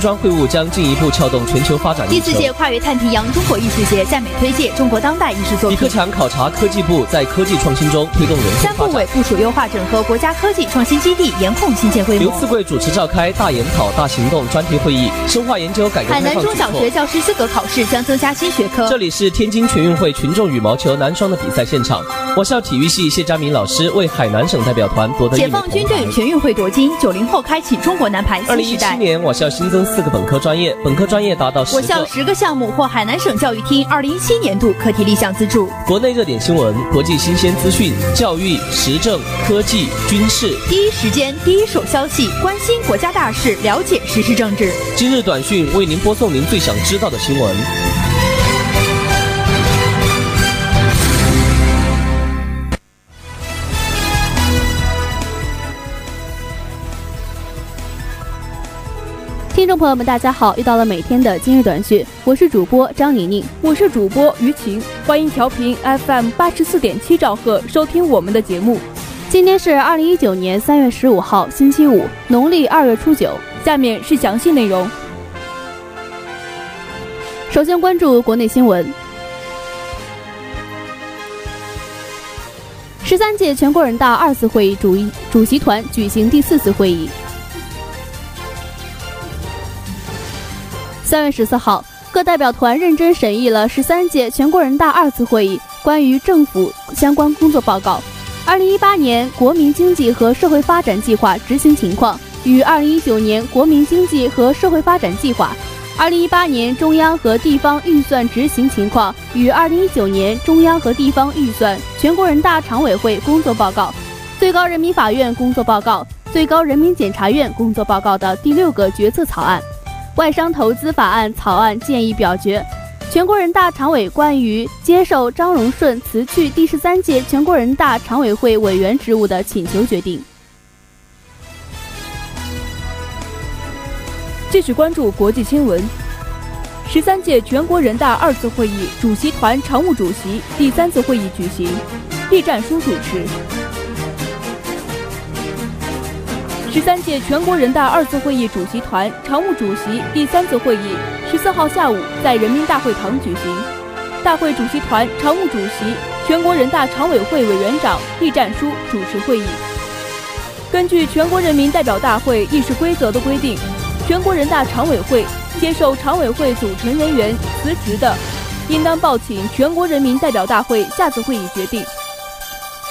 厦门金砖会晤将进一步撬动全球发展。第四届跨越太平洋中国艺术节在美推介中国当代艺术作品。李克强考察科技部在科技创新中推动人三部委部署优化整合国家科技创新基地，严控新建规模。刘赐贵主持召开大研讨大行动专题会议，深化研究改革海南中小学教师资格考试将增加新学科。这里是天津全运会群众羽毛球男双的比赛现场，我校体育系谢佳明老师为海南省代表团夺得解放军队全运会夺金，九零后开启中国男排新时代。二零一七年，我校新增四个本科专业，本科专业达到十我校十个项目获海南省教育厅二零一七年度课题立项资助。国内热点新闻、国际新鲜资讯、教育、时政、科技、军事，第一时间、第一手消息，关心国家大事，了解时事政治。今日短讯为您播送您最想知道的新闻。听众朋友们，大家好！又到了每天的今日短讯，我是主播张宁宁，我是主播于晴，欢迎调频 FM 八十四点七兆赫收听我们的节目。今天是二零一九年三月十五号，星期五，农历二月初九。下面是详细内容。首先关注国内新闻：十三届全国人大二次会议主主席团举行第四次会议。三月十四号，各代表团认真审议了十三届全国人大二次会议关于政府相关工作报告、二零一八年国民经济和社会发展计划执行情况与二零一九年国民经济和社会发展计划、二零一八年中央和地方预算执行情况与二零一九年中央和地方预算全国人大常委会工作报告、最高人民法院工作报告、最高人民检察院工作报告的第六个决策草案。外商投资法案草案建议表决，全国人大常委关于接受张荣顺辞去第十三届全国人大常委会委员职务的请求决定。继续关注国际新闻，十三届全国人大二次会议主席团常务主席第三次会议举行，栗战书主持。十三届全国人大二次会议主席团常务主席第三次会议十四号下午在人民大会堂举行，大会主席团常务主席、全国人大常委会委员长栗战书主持会议。根据全国人民代表大会议事规则的规定，全国人大常委会接受常委会组成人员辞职的，应当报请全国人民代表大会下次会议决定。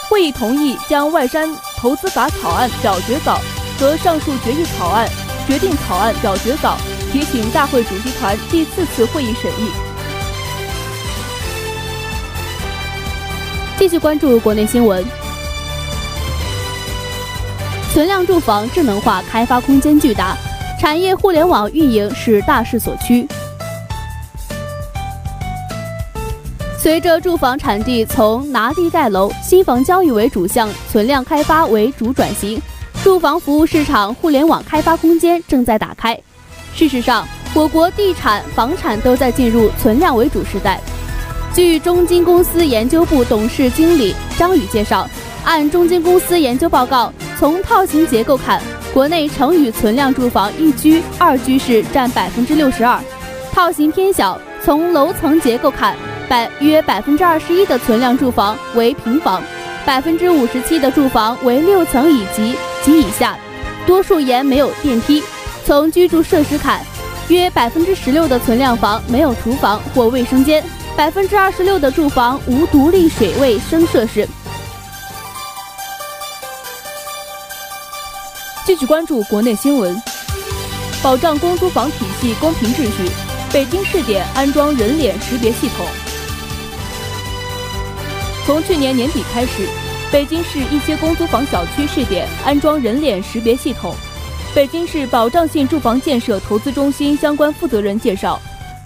会议同意将外山投资法草案表决稿。和上述决议草案、决定草案表决稿提请大会主席团第四次会议审议。继续关注国内新闻，存量住房智能化开发空间巨大，产业互联网运营是大势所趋。随着住房产地从拿地盖楼、新房交易为主向存量开发为主转型。住房服务市场互联网开发空间正在打开。事实上，我国地产、房产都在进入存量为主时代。据中金公司研究部董事经理张宇介绍，按中金公司研究报告，从套型结构看，国内成与存量住房一居、二居室占百分之六十二，套型偏小；从楼层结构看，百约百分之二十一的存量住房为平房，百分之五十七的住房为六层以及。及以下，多数沿没有电梯。从居住设施看，约百分之十六的存量房没有厨房或卫生间，百分之二十六的住房无独立水卫生设施。继续关注国内新闻，保障公租房体系公平秩序，北京试点安装人脸识别系统。从去年年底开始。北京市一些公租房小区试点安装人脸识别系统。北京市保障性住房建设投资中心相关负责人介绍，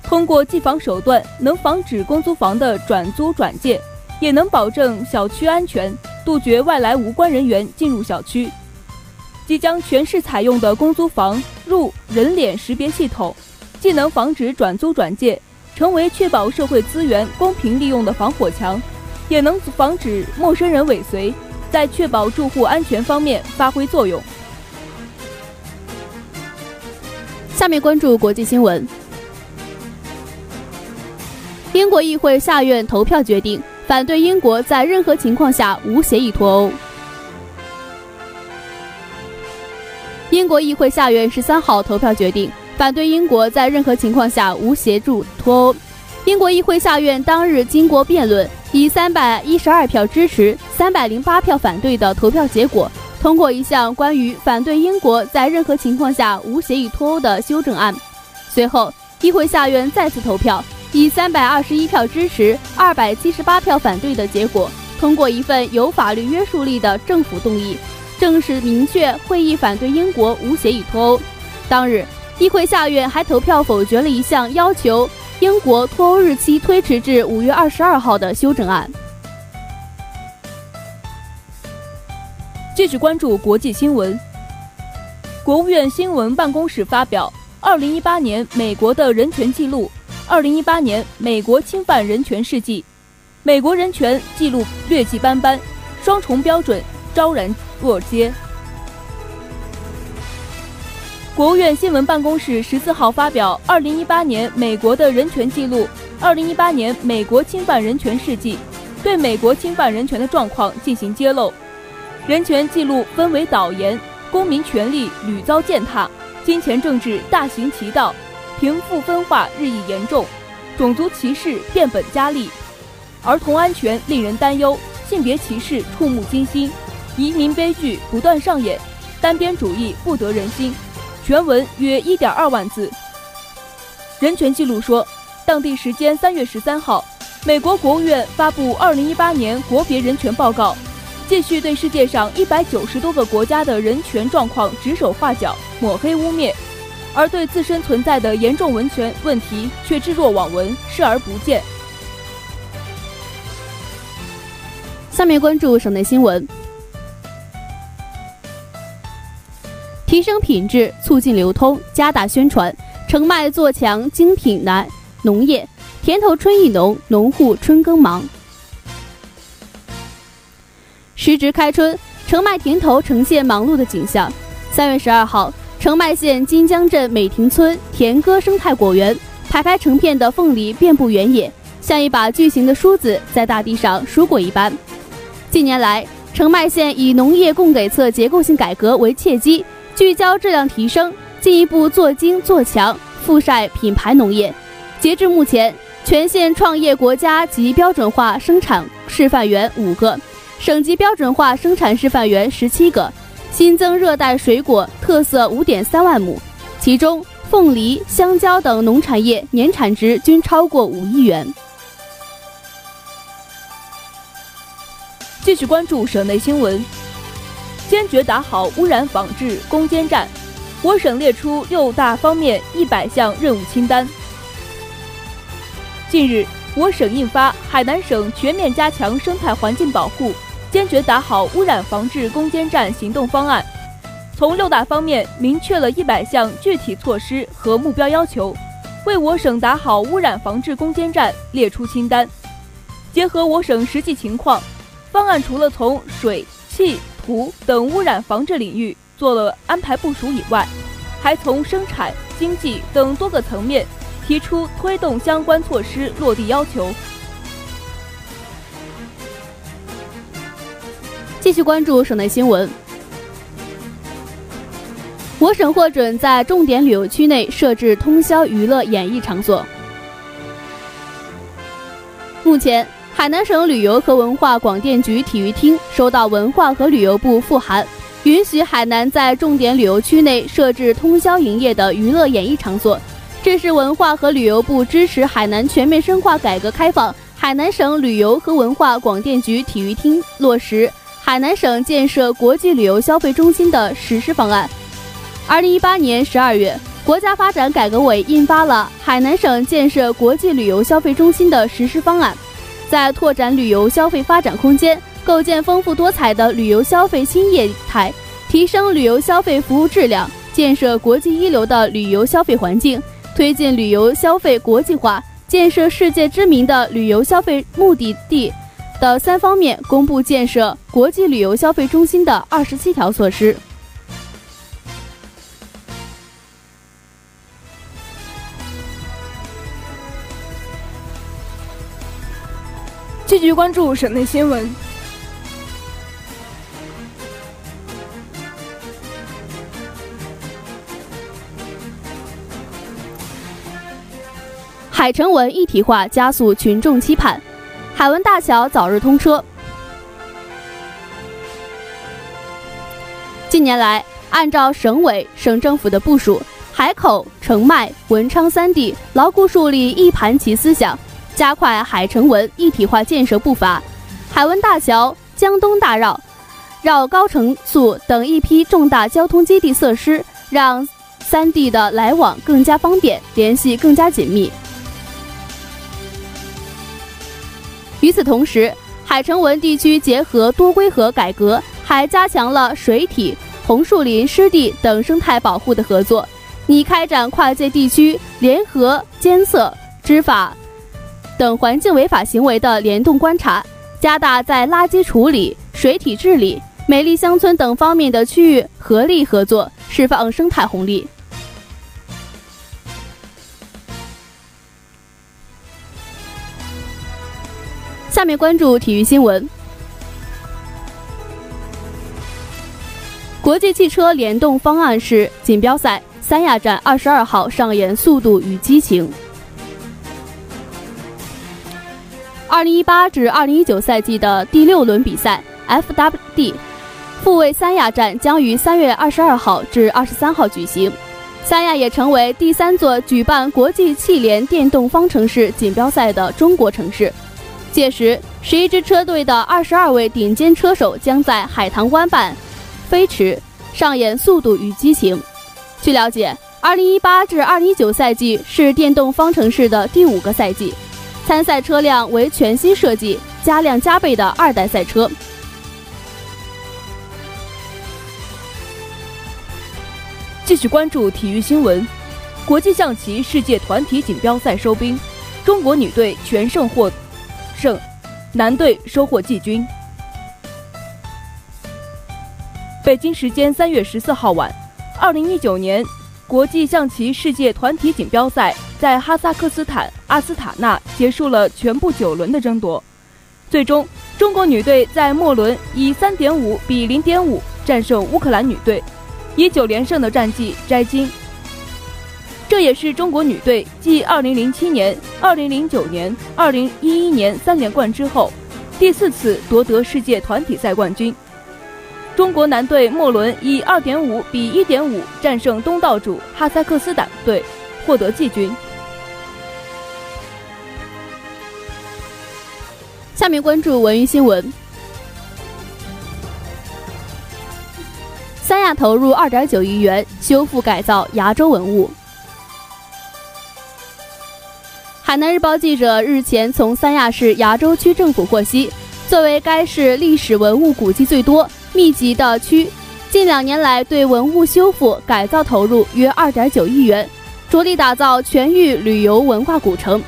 通过寄房手段，能防止公租房的转租转借，也能保证小区安全，杜绝外来无关人员进入小区。即将全市采用的公租房入人脸识别系统，既能防止转租转借，成为确保社会资源公平利用的防火墙。也能防止陌生人尾随，在确保住户安全方面发挥作用。下面关注国际新闻。英国议会下院投票决定反对英国在任何情况下无协议脱欧。英国议会下院十三号投票决定反对英国在任何情况下无协助脱欧。英国议会下院当日经过辩论，以三百一十二票支持、三百零八票反对的投票结果，通过一项关于反对英国在任何情况下无协议脱欧的修正案。随后，议会下院再次投票，以三百二十一票支持、二百七十八票反对的结果，通过一份有法律约束力的政府动议，正式明确会议反对英国无协议脱欧。当日，议会下院还投票否决了一项要求。英国脱欧日期推迟至五月二十二号的修正案。继续关注国际新闻。国务院新闻办公室发表《二零一八年美国的人权记录》，二零一八年美国侵犯人权事迹，美国人权记录劣迹斑斑，双重标准昭然若揭。国务院新闻办公室十四号发表《二零一八年美国的人权记录》，二零一八年美国侵犯人权事迹，对美国侵犯人权的状况进行揭露。人权记录分为导言：公民权利屡遭践踏，金钱政治大行其道，贫富分化日益严重，种族歧视变本加厉，儿童安全令人担忧，性别歧视触目惊心，移民悲剧不断上演，单边主义不得人心。全文约一点二万字。人权记录说，当地时间三月十三号，美国国务院发布二零一八年国别人权报告，继续对世界上一百九十多个国家的人权状况指手画脚、抹黑污蔑，而对自身存在的严重人权问题却置若罔闻、视而不见。下面关注省内新闻。提升品质，促进流通，加大宣传，澄迈做强精品南农业。田头春意浓，农户春耕忙。时值开春，澄迈田头呈现忙碌的景象。三月十二号，澄迈县金江镇美亭村田歌生态果园，排排成片的凤梨遍布原野，像一把巨型的梳子在大地上梳过一般。近年来，澄迈县以农业供给侧结构性改革为契机。聚焦质量提升，进一步做精做强富晒品牌农业。截至目前，全县创业国家级标准化生产示范园五个，省级标准化生产示范园十七个，新增热带水果特色五点三万亩，其中凤梨、香蕉等农产业年产值均超过五亿元。继续关注省内新闻。坚决打好污染防治攻坚战，我省列出六大方面一百项任务清单。近日，我省印发《海南省全面加强生态环境保护，坚决打好污染防治攻坚战行动方案》，从六大方面明确了一百项具体措施和目标要求，为我省打好污染防治攻坚战列出清单。结合我省实际情况，方案除了从水、气。湖等污染防治领域做了安排部署以外，还从生产、经济等多个层面提出推动相关措施落地要求。继续关注省内新闻，我省获准在重点旅游区内设置通宵娱乐演艺场所。目前。海南省旅游和文化广电局体育厅收到文化和旅游部复函，允许海南在重点旅游区内设置通宵营业的娱乐演艺场所。这是文化和旅游部支持海南全面深化改革开放，海南省旅游和文化广电局体育厅落实海南省建设国际旅游消费中心的实施方案。二零一八年十二月，国家发展改革委印发了海南省建设国际旅游消费中心的实施方案。在拓展旅游消费发展空间，构建丰富多彩的旅游消费新业态，提升旅游消费服务质量，建设国际一流的旅游消费环境，推进旅游消费国际化，建设世界知名的旅游消费目的地的三方面，公布建设国际旅游消费中心的二十七条措施。继续关注省内新闻。海城文一体化加速群众期盼，海文大桥早日通车。近年来，按照省委、省政府的部署，海口、澄迈、文昌三地牢固树立一盘棋思想，加快海城文一体化建设步伐。海文大桥、江东大绕、绕高程速等一批重大交通基地设施，让三地的来往更加方便，联系更加紧密。与此同时，海城文地区结合多规河改革，还加强了水体、红树林、湿地等生态保护的合作，拟开展跨界地区联合监测执法等环境违法行为的联动观察，加大在垃圾处理、水体治理、美丽乡村等方面的区域合力合作，释放生态红利。下面关注体育新闻。国际汽车联动方案是锦标赛三亚站二十二号上演《速度与激情》。二零一八至二零一九赛季的第六轮比赛 FWD 复位三亚站将于三月二十二号至二十三号举行。三亚也成为第三座举办国际汽联电动方程式锦标赛的中国城市。届时，十一支车队的二十二位顶尖车手将在海棠湾畔飞驰，上演速度与激情。据了解，二零一八至二零一九赛季是电动方程式的第五个赛季，参赛车辆为全新设计、加量加倍的二代赛车。继续关注体育新闻，国际象棋世界团体锦标赛收兵，中国女队全胜获。胜，男队收获季军。北京时间三月十四号晚，二零一九年国际象棋世界团体锦标赛在哈萨克斯坦阿斯塔纳结束了全部九轮的争夺，最终中国女队在末轮以三点五比零点五战胜乌克兰女队，以九连胜的战绩摘金。这也是中国女队继2007年、2009年、2011年三连冠之后，第四次夺得世界团体赛冠军。中国男队末轮以2.5比1.5战胜东道主哈萨克斯坦队，获得季军。下面关注文娱新闻：三亚投入2.9亿元修复改造崖州文物。海南日报记者日前从三亚市崖州区政府获悉，作为该市历史文物古迹最多、密集的区，近两年来对文物修复改造投入约二点九亿元，着力打造全域旅游文化古城。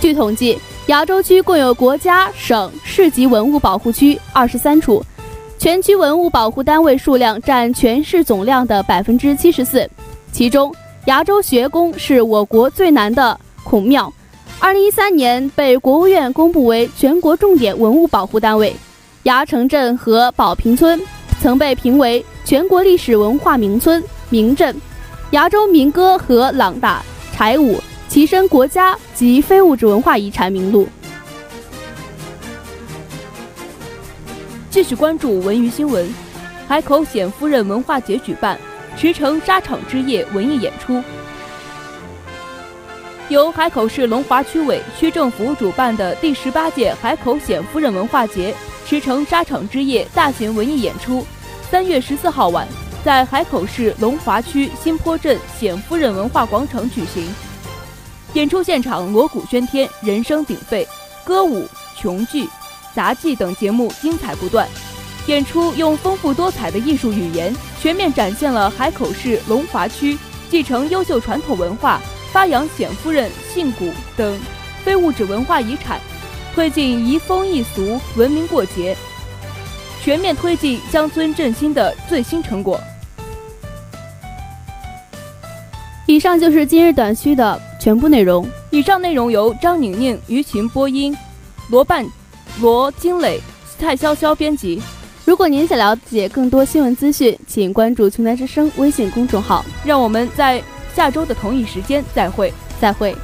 据统计，崖州区共有国家、省、市级文物保护区二十三处，全区文物保护单位数量占全市总量的百分之七十四，其中崖州学宫是我国最难的。孔庙，二零一三年被国务院公布为全国重点文物保护单位。崖城镇和宝坪村曾被评为全国历史文化名村、名镇。崖州民歌和朗打、柴舞齐升国家级非物质文化遗产名录。继续关注文娱新闻，海口冼夫人文化节举办驰骋沙场之夜文艺演出。由海口市龙华区委、区政府主办的第十八届海口冼夫人文化节驰骋沙场之夜大型文艺演出，三月十四号晚在海口市龙华区新坡镇冼夫人文化广场举行。演出现场锣鼓喧天，人声鼎沸，歌舞、琼剧、杂技等节目精彩不断。演出用丰富多彩的艺术语言，全面展现了海口市龙华区继承优秀传统文化。发扬冼夫人信古等非物质文化遗产，推进移风易俗、文明过节，全面推进乡村振兴的最新成果。以上就是今日短区的全部内容。以上内容由张宁宁、于群播音，罗半、罗金磊、蔡潇潇编辑。如果您想了解更多新闻资讯，请关注“琼南之声”微信公众号。让我们在下周的同一时间再会，再会。